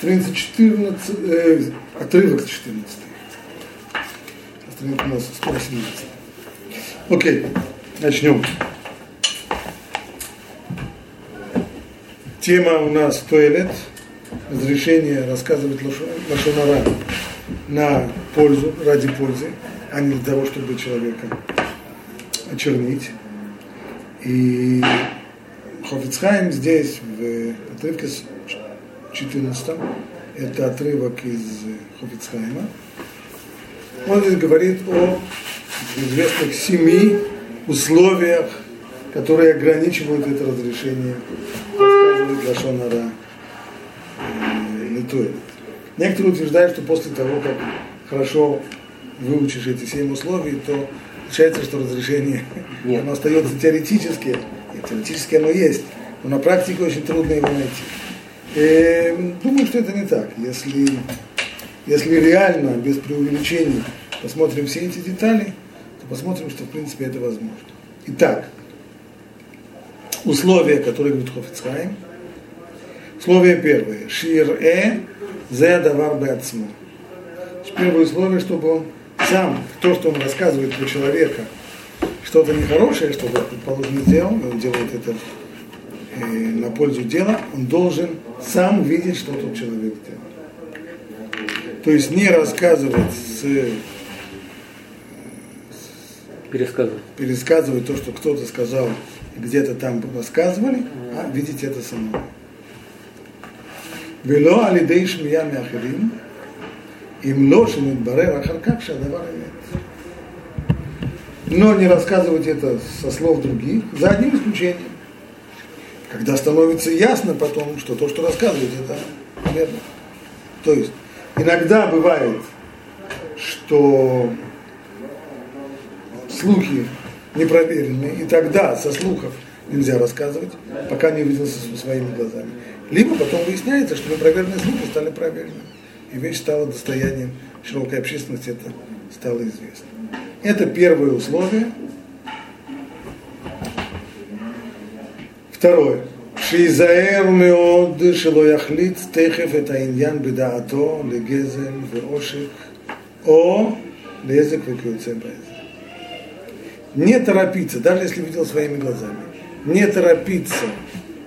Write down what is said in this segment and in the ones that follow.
страница 14, э, отрывок 14. Страница у нас 118. Окей, начнем. Тема у нас туалет, разрешение рассказывать лошонара на пользу, ради пользы, а не для того, чтобы человека очернить. И Хофицхайм здесь, в отрывке 14, это отрывок из Хофицхайма, он здесь говорит о известных семи условиях, которые ограничивают это разрешение рассказывать Лашонара Литуэль. Некоторые утверждают, что после того, как хорошо выучишь эти семь условий, то получается, что разрешение Нет. оно остается теоретически, и теоретически оно есть, но на практике очень трудно его найти. Эм, думаю, что это не так. Если, если реально, без преувеличений, посмотрим все эти детали, то посмотрим, что в принципе это возможно. Итак, условия, которые говорит Хофицхайм. Условие первое. Шир-э зе давар бэцму. Первое условие, чтобы он сам, то, что он рассказывает про человека, что-то нехорошее, что то предположим, сделал, он делает это э, на пользу дела, он должен сам видеть, что тот человек делает. То есть не рассказывать с, пересказывать. пересказывать то, что кто-то сказал, где-то там рассказывали, а видеть это самому. ולא על ידי שמיעה מאחרים, אם לא שמתברר אחר כך שהדבר אמת. Но не рассказывать это со слов других, за одним исключением. Когда становится ясно потом, что то, что рассказывают, это верно. То есть, иногда бывает, что слухи непроверенные, и тогда со слухов нельзя рассказывать, пока не увиделся своими глазами. Либо потом выясняется, что непроверенные слухи стали проверенными, и вещь стала достоянием широкой общественности, это стало известно. Это первое условие. Второе. שיזהר מאוד שלא יחליט תכף את העניין בדעתו לגזל ועושק או לזק וכיוצא בזה. Не торопиться, даже если видел своими глазами, не торопиться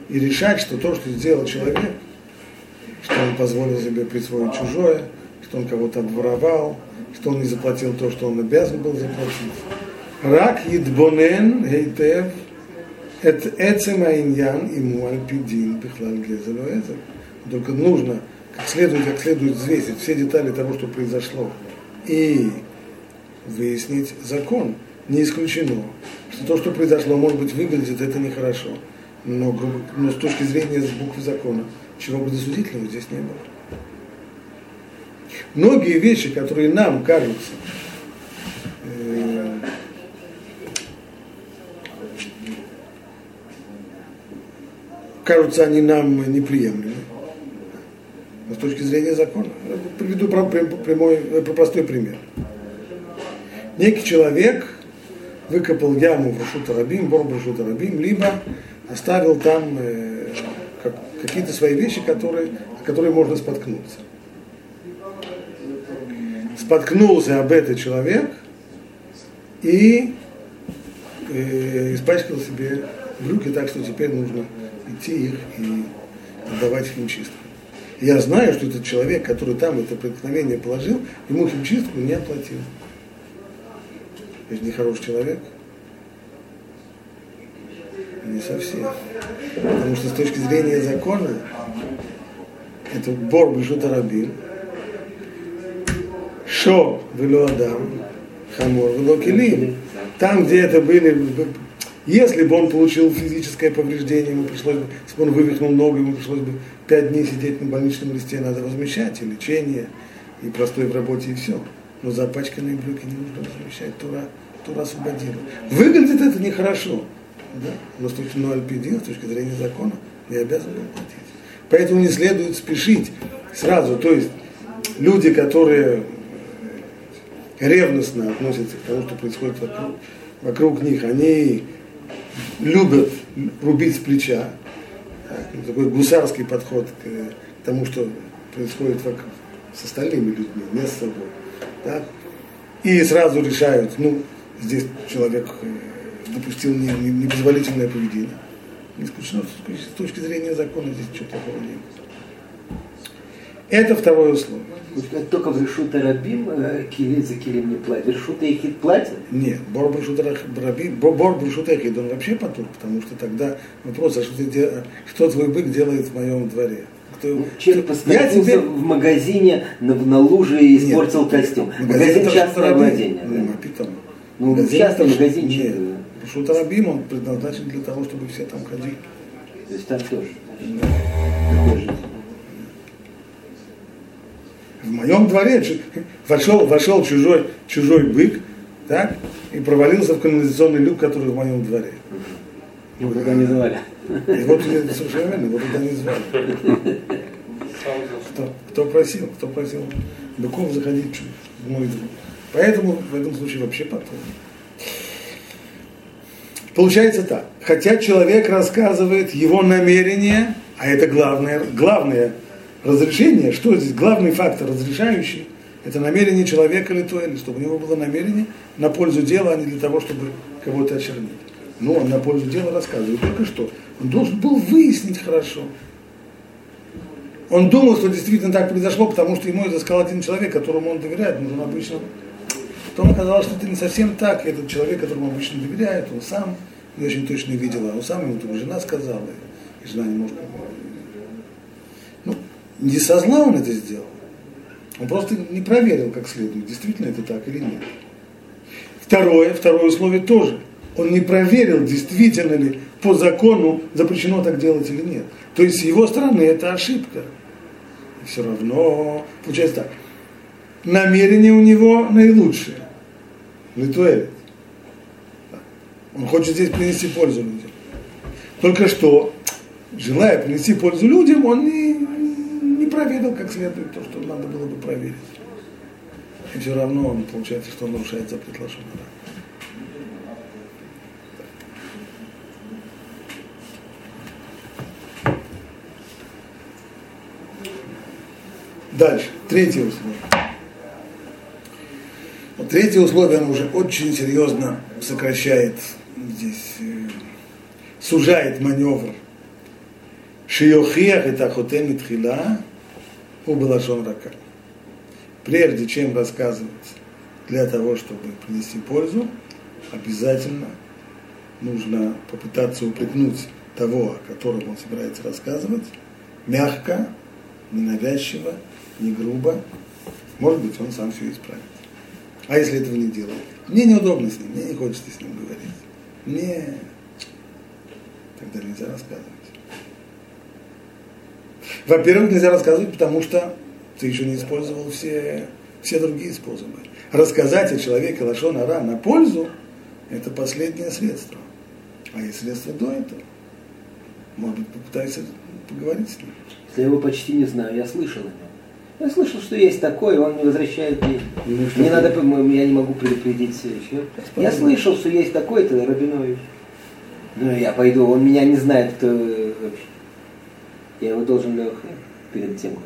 и решать, что то, что сделал человек, что он позволил себе присвоить чужое, что он кого-то обворовал, что он не заплатил то, что он обязан был заплатить. Рак едбонен гейтев это эцем аиньян ему альпидин пихлаль гезелю Только нужно как следует, как следует взвесить все детали того, что произошло, и выяснить закон. Не исключено, что то, что произошло, может быть, выглядит это нехорошо. Но, но с точки зрения буквы закона, чего предосудительного здесь не было. Многие вещи, которые нам кажутся кажутся они нам неприемлемы. С точки зрения закона. Приведу прямой, э, простой пример. Некий человек выкопал яму в Рашута Рабим, бор Рашута Рабим, либо оставил там э, как, какие-то свои вещи, которые, которые можно споткнуться. Споткнулся об этот человек и э, испачкал себе брюки так, что теперь нужно идти их и отдавать химчистку. Я знаю, что этот человек, который там это преткновение положил, ему химчистку не оплатил. Это нехороший человек. Не совсем. Потому что с точки зрения закона, это бор бешут арабим, шо вело адам, хамор вело килим. Там, где это были если бы он получил физическое повреждение, ему пришлось бы, если бы он вывихнул ногу, ему пришлось бы пять дней сидеть на больничном листе, надо возмещать и лечение, и простой в работе, и все. Но запачканные брюки не нужно возмещать, Тура, Тура освободила. Выглядит это нехорошо, да? но с точки, ну, альпидин, с точки зрения закона, я обязан был платить. Поэтому не следует спешить сразу, то есть люди, которые ревностно относятся к тому, что происходит вокруг, вокруг них, они любят рубить с плеча. Такой гусарский подход к тому, что происходит с остальными людьми, не с собой. Так? И сразу решают, ну, здесь человек э, допустил непозволительное поведение. Не исключено, с точки зрения закона здесь ничего плохого нет. Это второе условие. Только в решута рабим э, кили за килим не платят. Решута ихид платят? Нет, бор брешута рабим, бор брешута ихид, он вообще потур, потому что тогда вопрос, а что, ты, что твой бык делает в моем дворе? Кто, ну, Человек поскользнулся теперь... в магазине на, на луже и испортил Нет, костюм. Магазин, частное владение. Ну, да? Ну, магазин частный магазинчик. Нет, Шута Рабим, он предназначен для того, чтобы все там ходили. То есть там тоже. Да. Моем дворе вошел, вошел чужой, чужой бык, так, и провалился в канализационный люк, который в моем дворе. Его туда не звали. Его туда, совершенно верно, его туда не звали. Кто, кто просил, кто просил быков заходить в мой двор. Поэтому в этом случае вообще потом. Получается так. Хотя человек рассказывает его намерение, а это главное, главное разрешение, что здесь главный фактор разрешающий, это намерение человека или то, или чтобы у него было намерение на пользу дела, а не для того, чтобы кого-то очернить. Но он на пользу дела рассказывает. Только что? Он должен был выяснить хорошо. Он думал, что действительно так произошло, потому что ему это сказал один человек, которому он доверяет, но он обычно... Потом оказалось, что это не совсем так. Этот человек, которому обычно доверяет, он сам не очень точно видел, а он сам ему только жена сказала, и жена немножко не со зла он это сделал. Он просто не проверил как следует, действительно это так или нет. Второе, второе условие тоже. Он не проверил, действительно ли по закону запрещено так делать или нет. То есть с его стороны это ошибка. И все равно, получается так, намерение у него наилучшее. Литуэлит. Он хочет здесь принести пользу людям. Только что, желая принести пользу людям, он не, проверил как следует то, что надо было бы проверить. И все равно он, получается, что он нарушает запрет Лошона. Дальше, третье условие. Вот третье условие, оно уже очень серьезно сокращает здесь, э, сужает маневр. Шиохиях это хотем тхила, у Балашон Рака. Прежде чем рассказывать для того, чтобы принести пользу, обязательно нужно попытаться упрекнуть того, о котором он собирается рассказывать, мягко, ненавязчиво, не грубо. Может быть, он сам все исправит. А если этого не делает? Мне неудобно с ним, мне не хочется с ним говорить. Мне тогда нельзя рассказывать. Во-первых, нельзя рассказывать, потому что ты еще не использовал все, все другие способы. Рассказать о человеке Лашон Ара на пользу – это последнее средство. А есть средства до этого. Может быть, попытайся поговорить с ним. Я его почти не знаю, я слышал о нем. Я слышал, что есть такой, он не возвращает мне. Ну, не надо, я не могу предупредить еще. Я слышал, что есть такой-то Рабинович. Ну, я пойду, он меня не знает, кто. Я его должен перед тем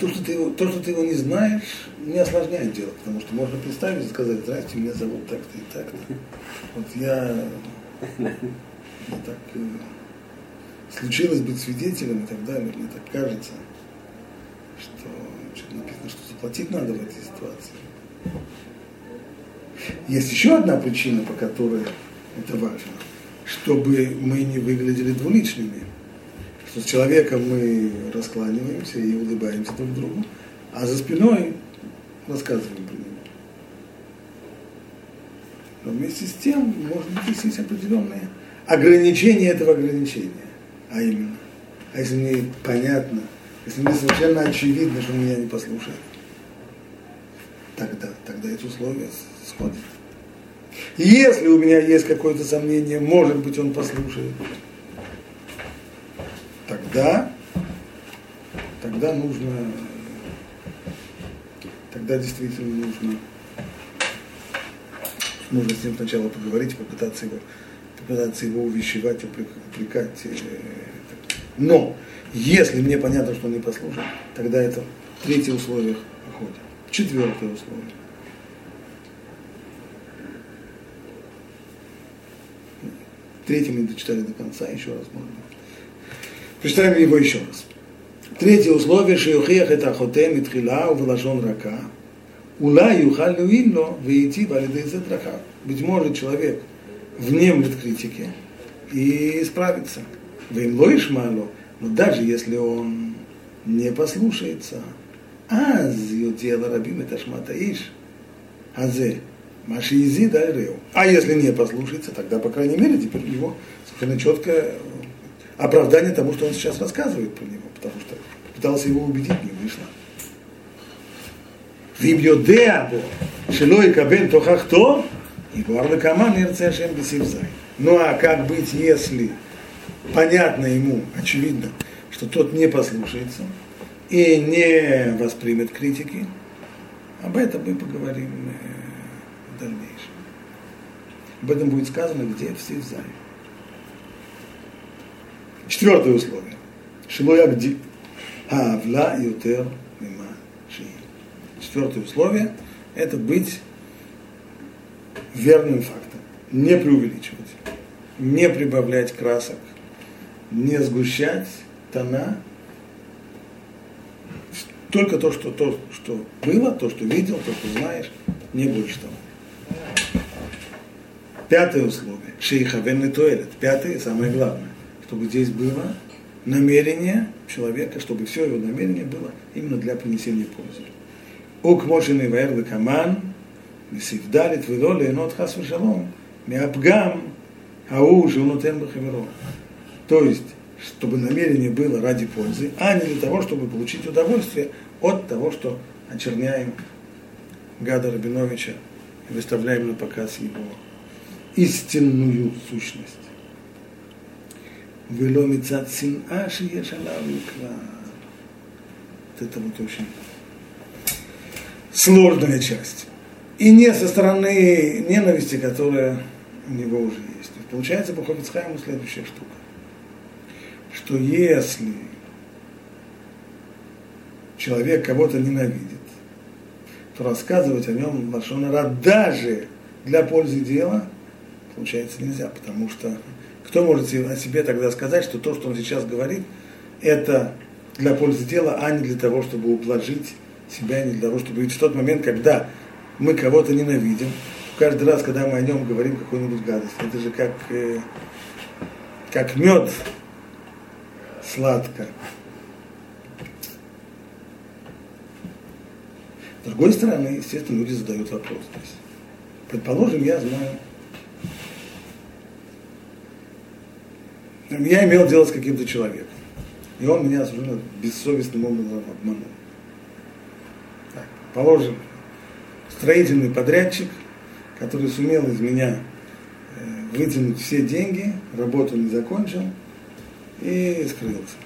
то что, ты то, что ты его не знаешь, не осложняет дело, потому что можно представить и сказать, здрасте, меня зовут так-то и так-то. Вот я, мне так э, случилось быть свидетелем и так далее, мне так кажется, что что написано, что заплатить надо в этой ситуации. Есть еще одна причина, по которой это важно чтобы мы не выглядели двуличными. Что с человеком мы раскланиваемся и улыбаемся друг другу, а за спиной рассказываем про него. Но вместе с тем, может быть, есть определенные ограничения этого ограничения. А именно, а если мне понятно, если мне совершенно очевидно, что меня не послушает, тогда, тогда эти условия сходят. Если у меня есть какое-то сомнение, может быть, он послушает, тогда, тогда нужно, тогда действительно нужно, нужно с ним сначала поговорить, попытаться его, попытаться его увещевать, упрекать. Э, Но Если мне понятно, что он не послушает, тогда это третье условие выходит. Четвертое условие. Третий мы дочитали до конца, еще раз можно. Прочитаем его еще раз. Третье условие, шиухиях это хотем и тхила, увелажен рака. Ула юхал люилло, вейти валидейзет рака. Быть может, человек внемлет критике и исправится. Вейм лоиш мало, но даже если он не послушается, аз ее дело рабим это шматаиш, азе маши изи реу. А если не послушается, тогда, по крайней мере, теперь у него совершенно четкое оправдание тому, что он сейчас рассказывает про него, потому что пытался его убедить, не вышло. ואם יודע בו שלא יקבל תוכחתו, יגואר לכמה נרצה השם בסעיף ז'. Ну а как быть, если понятно ему, очевидно, что тот не послушается и не воспримет критики, об этом мы поговорим в дальнейшем. Об этом будет сказано где? В Сивзае. Четвертое условие. Шилой Агди. Авла Ютер Мима. Четвертое условие – это быть верным фактом, не преувеличивать, не прибавлять красок, не сгущать тона, только то, что, то, что было, то, что видел, то, что знаешь, не больше того. Пятое условие, шейха туэлет. Пятое, самое главное, чтобы здесь было намерение человека, чтобы все его намерение было именно для принесения пользы. Ук мошенный ваэр каман, сивдалит вилоли, нот хас шалом, миапгам, ау жилнутен бахаверо. То есть, чтобы намерение было ради пользы, а не для того, чтобы получить удовольствие от того, что очерняем Гада Рабиновича и выставляем на показ его истинную сущность. Вело мецат син'a шиешалав Вот это вот очень сложная часть. И не со стороны ненависти, которая у него уже есть. Получается по Хофицхайму следующая штука. Что если человек кого-то ненавидит, то рассказывать о нем Лашонара даже для пользы дела получается нельзя, потому что кто может о себе тогда сказать, что то, что он сейчас говорит, это для пользы дела, а не для того, чтобы ублажить себя, не для того, чтобы... Ведь в тот момент, когда мы кого-то ненавидим, каждый раз, когда мы о нем говорим какую-нибудь гадость, это же как, э, как мед сладко. С другой стороны, естественно, люди задают вопрос. Предположим, я знаю Я имел дело с каким-то человеком. И он меня совершенно бессовестным образом обманул. Так, положим, строительный подрядчик, который сумел из меня э, вытянуть все деньги, работу не закончил и скрылся.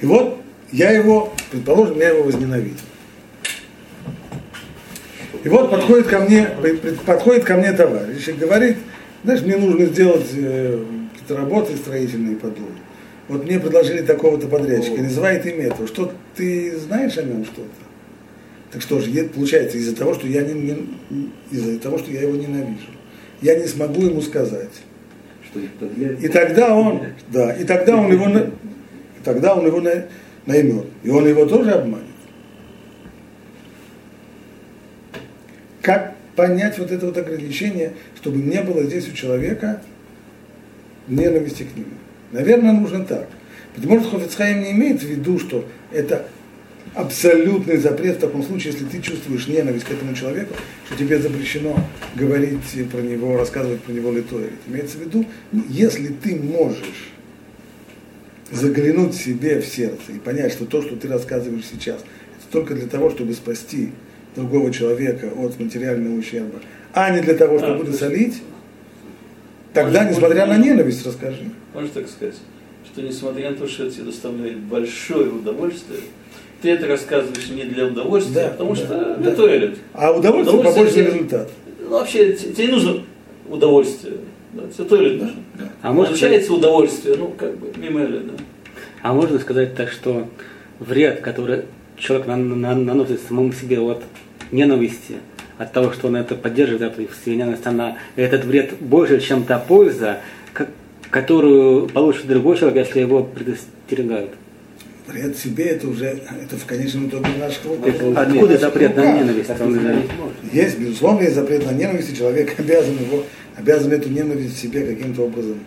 И вот я его, предположим, я его возненавидел. И вот подходит ко мне, подходит ко мне товарищ и говорит, знаешь, мне нужно сделать э, работы строительные по дому. Вот мне предложили такого-то подрядчика, называет имя этого. Что ты знаешь о нем что-то? Так что же, получается, из-за того, что я не, не из-за того, что я его ненавижу, я не смогу ему сказать. И тогда он, да, и тогда он его, тогда он его наймет, и он его тоже обманет. Как понять вот это вот ограничение, чтобы не было здесь у человека ненависти к нему. Наверное, нужно так. Быть может, Хофицхайм не имеет в виду, что это абсолютный запрет в таком случае, если ты чувствуешь ненависть к этому человеку, что тебе запрещено говорить про него, рассказывать про него литое. Имеется в виду, если ты можешь заглянуть себе в сердце и понять, что то, что ты рассказываешь сейчас, это только для того, чтобы спасти другого человека от материального ущерба, а не для того, чтобы досолить, Тогда, может, несмотря на ненависть, расскажи. Можно так сказать, что несмотря на то, что это тебе доставляет большое удовольствие, ты это рассказываешь не для удовольствия, да, а потому да, что да. готовят. А удовольствие, удовольствие побольше тебе, результат. Ну, вообще, тебе не нужно удовольствие. Да, тебе туалет да, нужно. Да. А может, Получается удовольствие, ну, как бы, мимо да. А можно сказать так, что вред, который человек наносит самому себе от ненависти, от того, что он это поддерживает, эту ненависть, она, этот вред больше, чем та польза, которую получит другой человек, если его предостерегают. Вред себе это уже, это в конечном итоге наш круг. Откуда запрет на ненависть? Есть, безусловно, есть запрет на ненависть, и человек обязан его, обязан эту ненависть в себе каким-то образом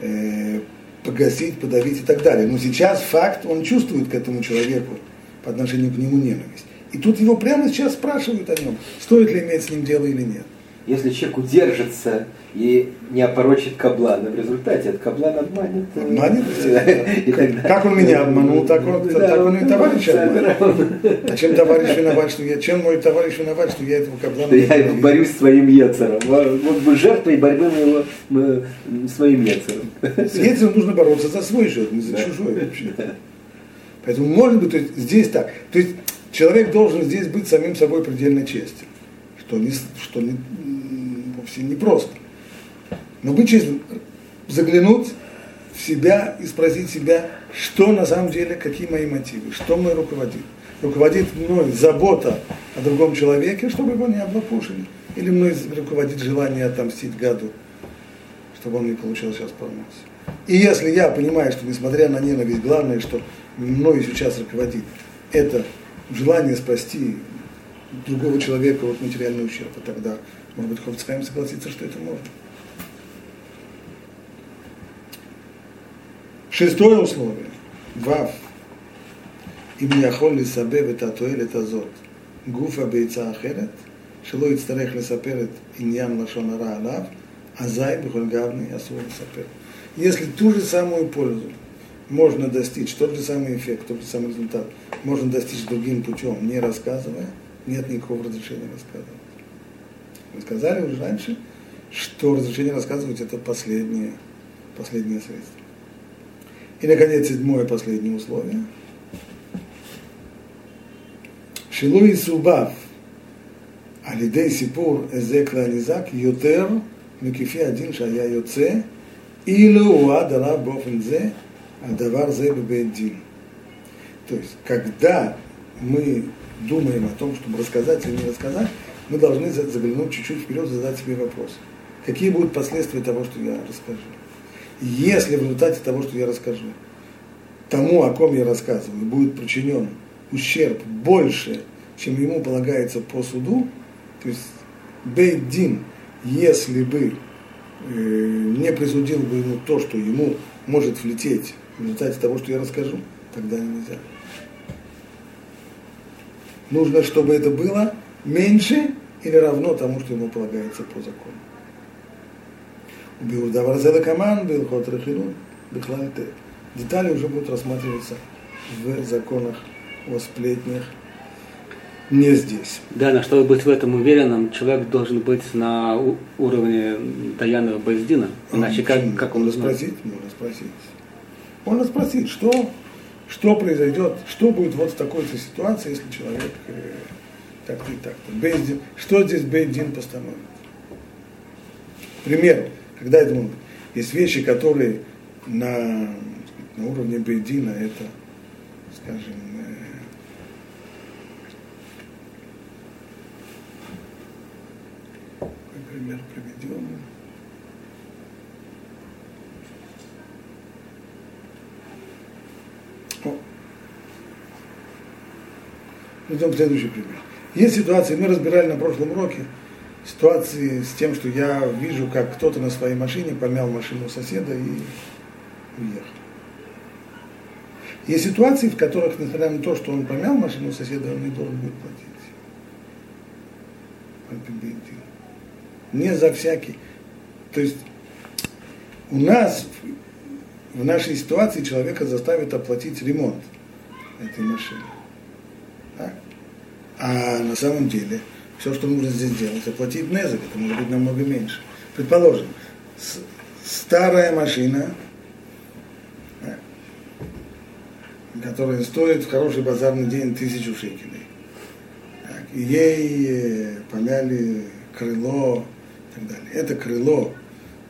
э, погасить, подавить и так далее. Но сейчас факт, он чувствует к этому человеку по отношению к нему ненависть. И тут его прямо сейчас спрашивают о нем, стоит ли иметь с ним дело или нет если человек удержится и не опорочит каблана, в результате от каблана обманет. Э, обманет? И тогда... Как он меня обманул, так он, да, так он и товарищ обманул. А чем товарищ виноват, что я, чем мой товарищ виноват, что я этого каблана Я его борюсь с своим Ецером. Вот бы жертвой борьбы моего своим Ецером. С Ецером нужно бороться за свой счет, не за чужой вообще. Поэтому может быть, то есть, здесь так. То есть человек должен здесь быть самим собой предельно честен. Что, не, что не, вовсе непросто. Но быть честным, заглянуть в себя и спросить себя, что на самом деле, какие мои мотивы, что мной руководит. Руководит мной забота о другом человеке, чтобы его не облапушили. Или мной руководит желание отомстить гаду, чтобы он не получил сейчас по И если я понимаю, что несмотря на ненависть, главное, что мной сейчас руководит, это желание спасти другого человека от материального ущерба, тогда может быть, Хофцхайм согласится, что это можно. Шестое условие. Вав. אם יכול לסבב את התועלת הזאת גופה בעצה אחרת, שלא יצטרך לספר את עניין לשון הרע עליו, אזי בכל גבני אסור לספר. Если ту же самую пользу можно достичь тот же самый эффект, тот же самый результат, можно достичь другим путем, не рассказывая, нет никакого разрешения рассказывать. Мы сказали уже раньше, что разрешение рассказывать это последнее, последнее средство. И, наконец, седьмое последнее условие. Шилу и субав, алидей сипур эзек ланизак, йотер, микифи один шая йоце, илу уадара бофензе, Давар Зейбедин. То есть, когда мы думаем о том, чтобы рассказать или не рассказать, мы должны заглянуть чуть-чуть вперед, задать себе вопрос. Какие будут последствия того, что я расскажу? Если в результате того, что я расскажу, тому, о ком я рассказываю, будет причинен ущерб больше, чем ему полагается по суду, то есть Бейдин, если бы э, не присудил бы ему то, что ему может влететь в результате того, что я расскажу, тогда нельзя. Нужно, чтобы это было меньше или равно тому, что ему полагается по закону. Биурдавар Зелакаман, Билхот Рахилун, Бихлальте. Детали уже будут рассматриваться в законах о сплетнях, не здесь. Да, на чтобы быть в этом уверенным, человек должен быть на уровне Даяна Баздина. Иначе как, как он Можно спросить, можно спросить. Можно спросить, что, что произойдет, что будет вот в такой-то ситуации, если человек э, так-то и так-то. Бейдин, что здесь Бейдин постановит? Пример, когда это может Есть вещи, которые на, на уровне Бейдина, это, скажем, э, пример приведем? О. Идем следующий пример. Есть ситуации, мы разбирали на прошлом уроке, ситуации с тем, что я вижу, как кто-то на своей машине помял машину соседа и уехал. Есть ситуации, в которых, несмотря на то, что он помял машину соседа, он не должен будет платить. Не за всякий. То есть у нас в нашей ситуации человека заставят оплатить ремонт этой машины. Так? А на самом деле все, что нужно здесь сделать, оплатить незак, это может быть намного меньше. Предположим, старая машина, которая стоит в хороший базарный день тысячу шекелей. Так, и ей э, помяли крыло и так далее. Это крыло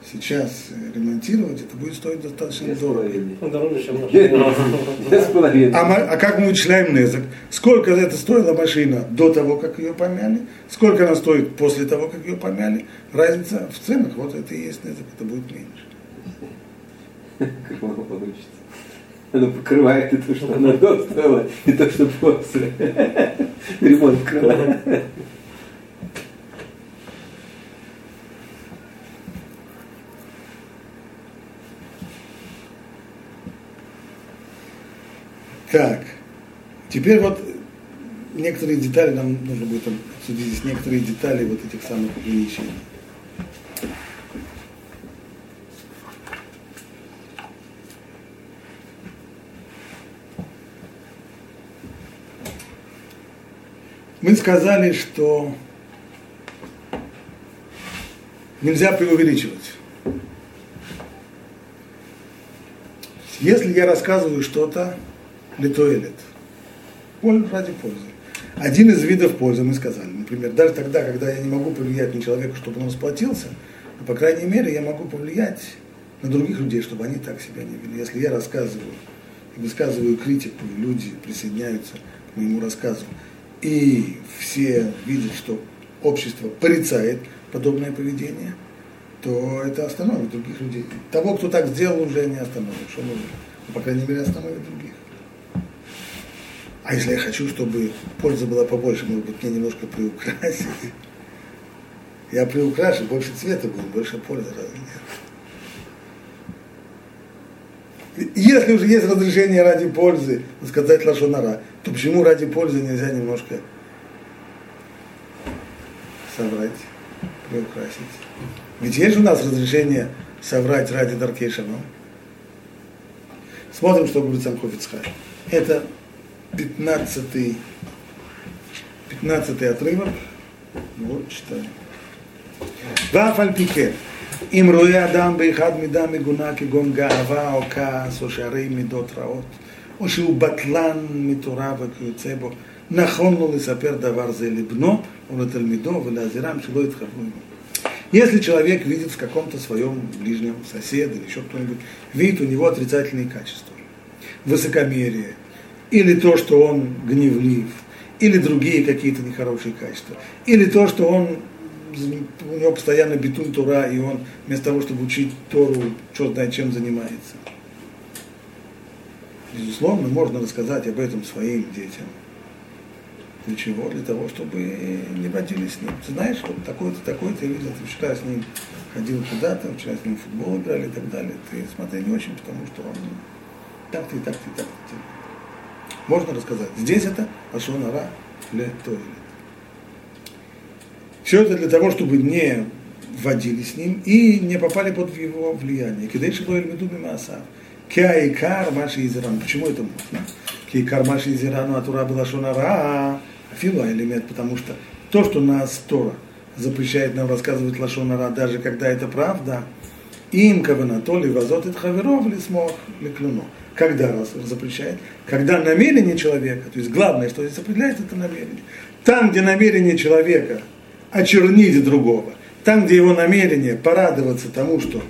сейчас ремонтировать, это будет стоить достаточно дорого. Ну. А, а как мы вычисляем незак? Сколько это стоила машина до того, как ее помяли? Сколько она стоит после того, как ее помяли? Разница в ценах, вот это и есть незак, это будет меньше. Как оно получится. Оно покрывает и то, что оно до стоило, и то, что после. Ремонт покрывает. Так, теперь вот некоторые детали, нам нужно будет обсудить здесь некоторые детали вот этих самых ограничений. Мы сказали, что нельзя преувеличивать. Если я рассказываю что-то, литоэлет, польза ради пользы. Один из видов пользы мы сказали, например, даже тогда, когда я не могу повлиять на человека, чтобы он сплотился, но, по крайней мере, я могу повлиять на других людей, чтобы они так себя не вели. Если я рассказываю, и высказываю критику, люди присоединяются к моему рассказу, и все видят, что общество порицает подобное поведение, то это остановит других людей. Того, кто так сделал, уже не остановит. Что нужно? Ну, по крайней мере, остановит других. А если я хочу, чтобы польза была побольше, может быть, мне немножко приукрасить, я приукрашу, больше цвета будет, больше пользы, разве нет? Если уже есть разрешение ради пользы сказать лошонара, то почему ради пользы нельзя немножко соврать, приукрасить? Ведь есть у нас разрешение соврать ради Даркешана. Смотрим, что говорит сам Хофицхай. Это 15 15 отрывок. Вот, читаем. ואף על פי כן, אם רואה אדם באחד מידה מגונה כגון גאווה או כעס או שערי מידות רעות, או שהוא בטלן מתורה וכיוצא בו, נכון לו לספר דבר זה לבנו או לתלמידו ולהזהירם שלא יתחרבו עמו. Если человек видит в каком-то своем ближнем соседе или еще кто-нибудь, видит у него отрицательные качества, высокомерие, или то, что он гневлив, или другие какие-то нехорошие качества, или то, что он у него постоянно бетун Тура, и он вместо того, чтобы учить Тору, черт знает чем занимается. Безусловно, можно рассказать об этом своим детям. Для чего? Для того, чтобы не водили с ним. Ты знаешь, вот такой-то, такой-то, видел, ты вчера с ним ходил куда-то, вчера с ним в футбол играли и так далее. Ты смотри не очень, потому что он так-то и так-то и так-то. Можно рассказать. Здесь это Ашонара для Тойлет. Все это для того, чтобы не водили с ним и не попали под его влияние. Кидейши Лоэль Медуби Мааса. Киаикар Маши Изиран. Почему это можно? Киаикар Маши Изирану Атура была Шонара. Афила элемент, потому что то, что нас Тора запрещает нам рассказывать Лашонара, даже когда это правда, им каванатоли вазот и хаверов ли смог ли клюно. Когда раз запрещает? Когда намерение человека, то есть главное, что здесь определяется, это намерение. Там, где намерение человека очернить другого, там, где его намерение порадоваться тому, что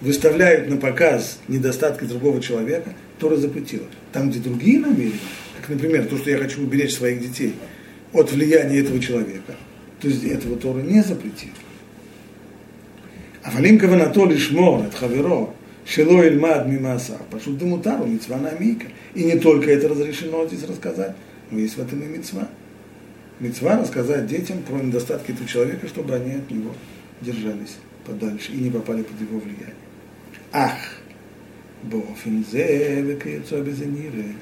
выставляют на показ недостатки другого человека, то запретила. Там, где другие намерения, как, например, то, что я хочу уберечь своих детей от влияния этого человека, то есть этого Тора не запретила. А Валимка Ванатолий Шмор, это Хаверо, Шило Эльмад мимаса, Пашут Демутару, Мицва Намика. И не только это разрешено здесь рассказать, но есть в этом и Мицва. Мицва рассказать детям про недостатки этого человека, чтобы они от него держались подальше и не попали под его влияние. Ах! Бофинзе, векецо безенире.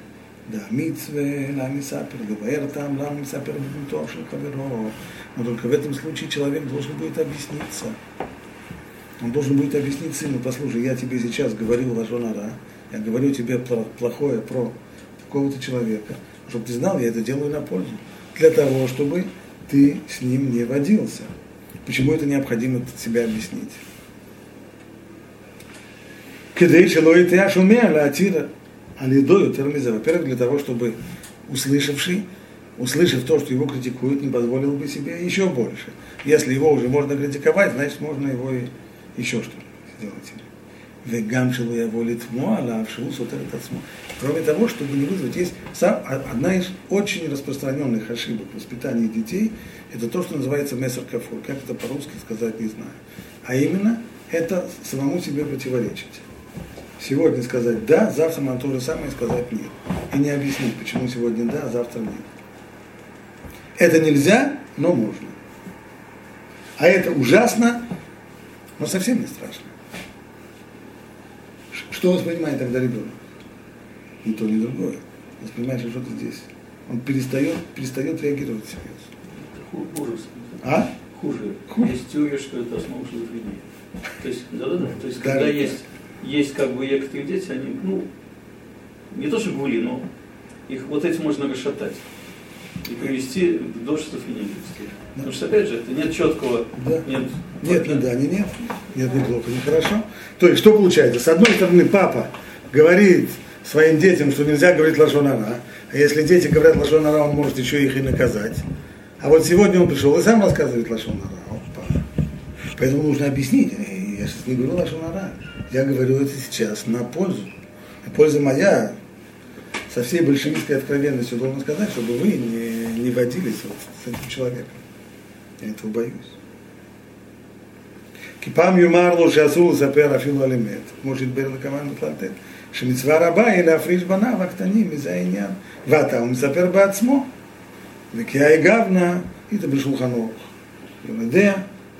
Да, митсве, ла мисапер, гавер там, ла мисапер, но только в этом случае человек должен будет объясниться, он должен будет объяснить сыну, послушай, я тебе сейчас говорил лажонара, я говорю тебе плохое про такого-то человека, чтобы ты знал, я это делаю на пользу. Для того, чтобы ты с ним не водился. Почему это необходимо себя объяснить? Кедей шелой ты ашумея лаатира алидою термиза. Во-первых, для того, чтобы услышавший, услышав то, что его критикуют, не позволил бы себе еще больше. Если его уже можно критиковать, значит можно его и еще что-то. делайте. Вегам шелу я волит муала, шелу сотер Кроме того, чтобы не вызвать, есть сам, одна из очень распространенных ошибок в воспитании детей, это то, что называется мессер кафур. Как это по-русски сказать, не знаю. А именно, это самому себе противоречить. Сегодня сказать да, завтра нам то же самое сказать нет. И не объяснить, почему сегодня да, а завтра нет. Это нельзя, но можно. А это ужасно, но совсем не страшно. Что воспринимает тогда ребенок? Ни то, ни другое. Воспринимает, что что-то здесь. Он перестает, перестает реагировать всерьез. Хуже. А? Хуже. Хуже. Есть теория, что это основа шизофрении. То есть, да, да, да. То есть, когда есть, есть как бы некоторые дети, они, ну, не то что гули, но их вот этим можно расшатать и привести до шизофренических. Да. Потому что, опять же, это нет четкого, да. нет... Нет, нет, да, не нет, нет, не плохо, не хорошо. То есть, что получается? С одной стороны, папа говорит своим детям, что нельзя говорить лошонара, а если дети говорят лошонара, он может еще их и наказать. А вот сегодня он пришел и сам рассказывает лошонара. Поэтому нужно объяснить. Я сейчас не говорю лошонара. Я говорю это сейчас на пользу. Польза моя, со всей большевистской откровенностью должен сказать, чтобы вы не, не водились вот с этим человеком. Я этого боюсь. כי פעם יאמר לו שאסור לספר אפילו על אמת, כמו שהתבר לכמובן בפלטט, שמצווה רבה היא להפריש בניו הקטנים, מזה העניין. ועתה הוא מספר בעצמו, וכי האגבנה איתה בשולחן אורך. הוא יודע,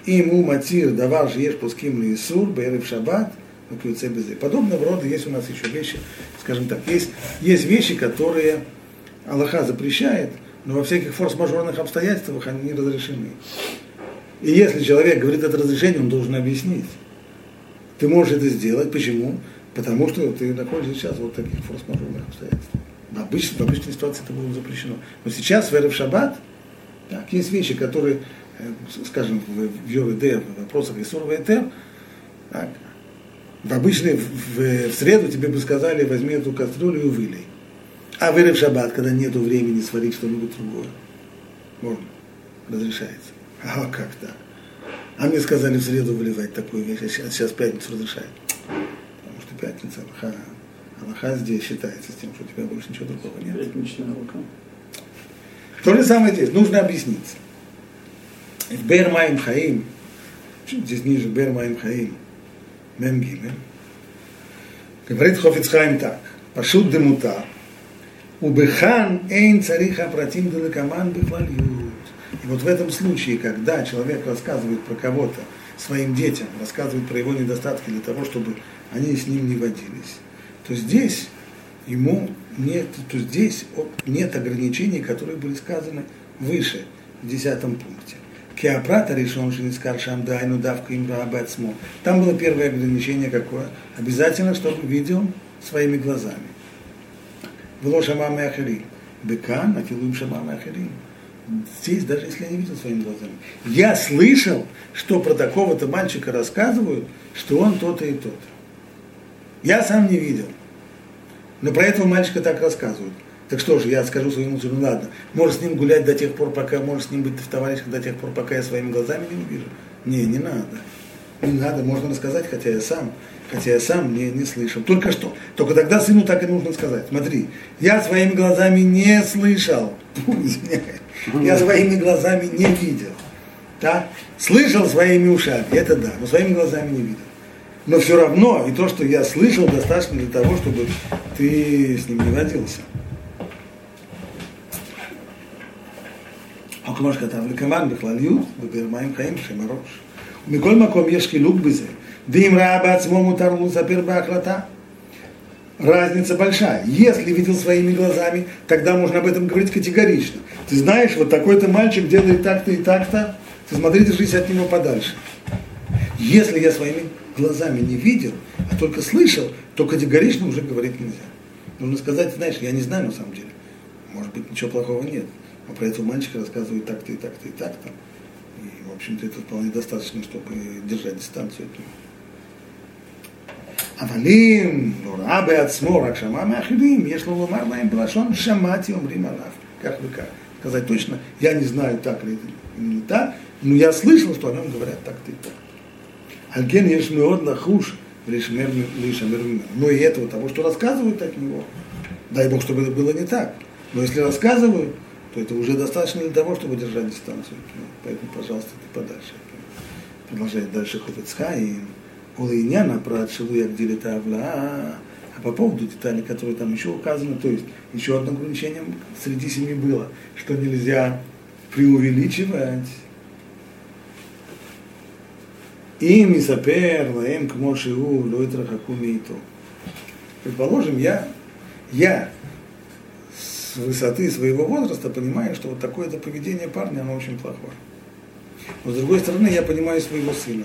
אם הוא מצהיר דבר שיש פוסקים לאיסור בערב שבת, ну. Подобного рода есть у нас еще вещи, скажем так, есть, есть вещи, которые Аллаха запрещает, но во всяких форс-мажорных обстоятельствах они не разрешены. И если человек говорит это разрешение, он должен объяснить. Ты можешь это сделать. Почему? Потому что ты находишься сейчас вот в таких форс-мажорных обстоятельствах. В обычной, в обычной ситуации это было запрещено. Но сейчас, в Шаббат, так, есть вещи, которые, э, скажем, в ЙОВД, в вопросах Исур Ветер, так, в в, в, среду тебе бы сказали, возьми эту кастрюлю и вылей. А в Эрев Шаббат, когда нету времени сварить что-нибудь другое, можно, разрешается. А как так? А мне сказали в среду выливать такую вещь, а сейчас, сейчас пятницу разрешают. Потому что пятница, Аллаха, Аллаха здесь считается с тем, что у тебя больше ничего другого нет. Пятничная Аллаха. То же самое здесь, нужно объясниться. В Бер Маим Хаим, здесь ниже Бер Маим Хаим, מ"ג, говорит Хофицхайм так, פשוט דמותה, ובכאן אין צריך הפרטים דלקמן בכלליות. И вот в этом случае, когда человек рассказывает про кого-то своим детям, рассказывает про его недостатки для того, чтобы они с ним не водились, то здесь ему нет, то здесь нет ограничений, которые были сказаны выше, в десятом пункте. Кеопрата решен Шинискар Шамдайну давка им Бацмо. Там было первое ограничение какое? Обязательно, чтобы видел своими глазами. Было Шамам Ахирим. Бекан, Афилуем Шамам Ахирим. Здесь, даже если я не видел своими глазами. Я слышал, что про такого-то мальчика рассказывают, что он то-то и то-то. Я сам не видел. Но про этого мальчика так рассказывают. Так что же, я скажу своему сыну, ну ладно, можешь с ним гулять до тех пор, пока, можешь с ним быть в товарищах до тех пор, пока я своими глазами не увижу. Не, не надо. Не надо, можно рассказать, хотя я сам, хотя я сам не, не слышал. Только что. Только тогда сыну так и нужно сказать. Смотри, я своими глазами не слышал. Я своими глазами не видел. Так? Слышал своими ушами, это да, но своими глазами не видел. Но все равно и то, что я слышал, достаточно для того, чтобы ты с ним не водился. או כמו שכתב לקמן, בכלליות, ובמים חיים, שם הראש. ומכל מקום יש חילוק בזה. ואם ראה בעצמו מותר לו לספר בהחלטה. Разница большая. Если видел своими глазами, тогда можно об этом говорить категорично. Ты знаешь, вот такой-то мальчик делает так-то и так-то, ты смотри, держись от него подальше. Если я своими глазами не видел, а только слышал, то категорично уже говорить нельзя. Нужно сказать, знаешь, я не знаю на самом деле. Может быть, ничего плохого нет а про этого мальчика рассказывают так-то и так-то и так-то. И, в общем-то, это вполне достаточно, чтобы держать дистанцию от него. Авалим, Нура Беацмо, Ракшама Махилим, если Лумар Лаем Белашон, Шамати Умрим Алав. Как вы как? Сказать точно, я не знаю, так ли это или не так, но я слышал, что о нем говорят так-то и так. Альген Ешмиод Лахуш, Лишамер Но и этого того, что рассказывают от него, дай Бог, чтобы это было не так. Но если рассказывают, то это уже достаточно для того, чтобы держать дистанцию. Поэтому, пожалуйста, ты подальше. Продолжает дальше Хофицхайм. Улайняна про Шилу Ягдилита Авла. А по поводу деталей, которые там еще указаны, то есть еще одно ограничение среди семи было, что нельзя преувеличивать. Им и сапер, лаем к мошиу, лойтра хакумиту. Предположим, я, я с высоты своего возраста понимаю, что вот такое-то поведение парня, оно очень плохое. Но с другой стороны, я понимаю своего сына,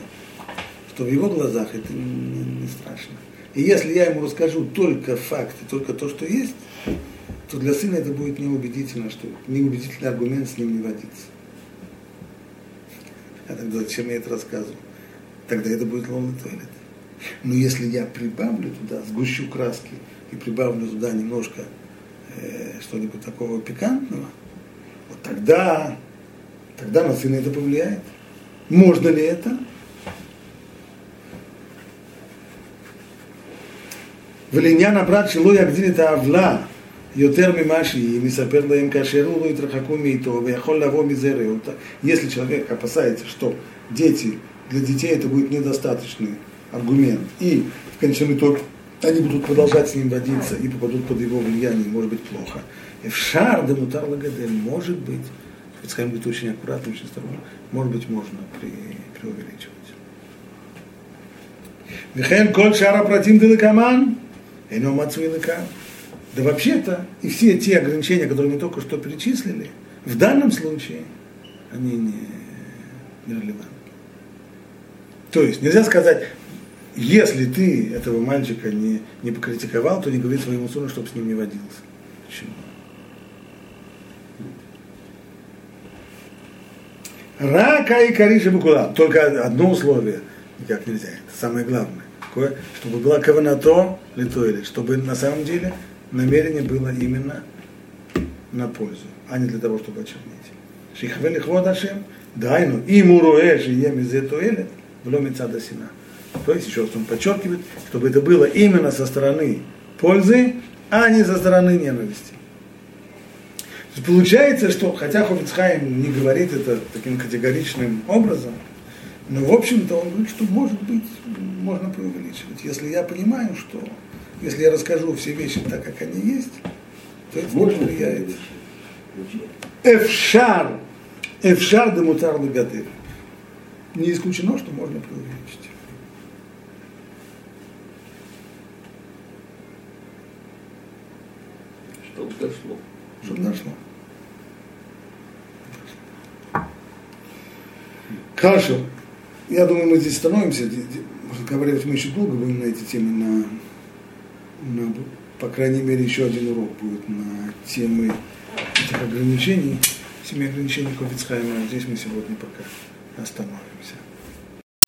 что в его глазах это не, не страшно. И если я ему расскажу только факты, только то, что есть, то для сына это будет неубедительно, что неубедительный аргумент с ним не водится. А тогда зачем я это рассказываю? Тогда это будет ловный туалет. Но если я прибавлю туда, сгущу краски и прибавлю туда немножко э, что-нибудь такого пикантного, вот тогда, тогда на сына это повлияет. Можно ли это? ולעניין הפרט שלא יגדיל את העוולה יותר ממה שהיא, מספר להם כאשר הוא לא יתרחקו מאיתו, ויכול לבוא מזה רעות. Если человек опасается, что дети, для детей это будет недостаточный аргумент, и в конечном итоге они будут продолжать с ним водиться и попадут под его влияние, может быть плохо. И в шар да мутар лагадель, может быть, Ицхайм будет очень аккуратным, очень осторожным, может быть, можно при, преувеличивать. Вихен коль шара протим дилакаман, Эйно Мацуилыка. Да вообще-то и все те ограничения, которые мы только что перечислили, в данном случае, они не, не релевантны. То есть нельзя сказать, если ты этого мальчика не, не покритиковал, то не говори своему сыну, чтобы с ним не водился. Почему? Рака и Кариша Букула. Только одно условие. Никак нельзя. Это самое главное такое, чтобы была каванато литуэли, чтобы на самом деле намерение было именно на пользу, а не для того, чтобы очернить. Шихвели хводашем, дайну, и муруэ ем из туэлет, вломится до сина. То есть, еще раз он подчеркивает, чтобы это было именно со стороны пользы, а не со стороны ненависти. Получается, что, хотя Хофицхайм не говорит это таким категоричным образом, но, в общем-то, он говорит, что, может быть, можно преувеличивать. Если я понимаю, что если я расскажу все вещи так, как они есть, то это можно влияет. Эфшар, эфшар де мутар лагатыр. Не исключено, что можно преувеличить. Дошло. Чтобы дошло. Хорошо. Я думаю, мы здесь становимся. Разговаривать мы еще долго будем на эти темы, на, на, по крайней мере, еще один урок будет на темы этих ограничений, семи ограничений Ковицхайма. Здесь мы сегодня пока остановимся.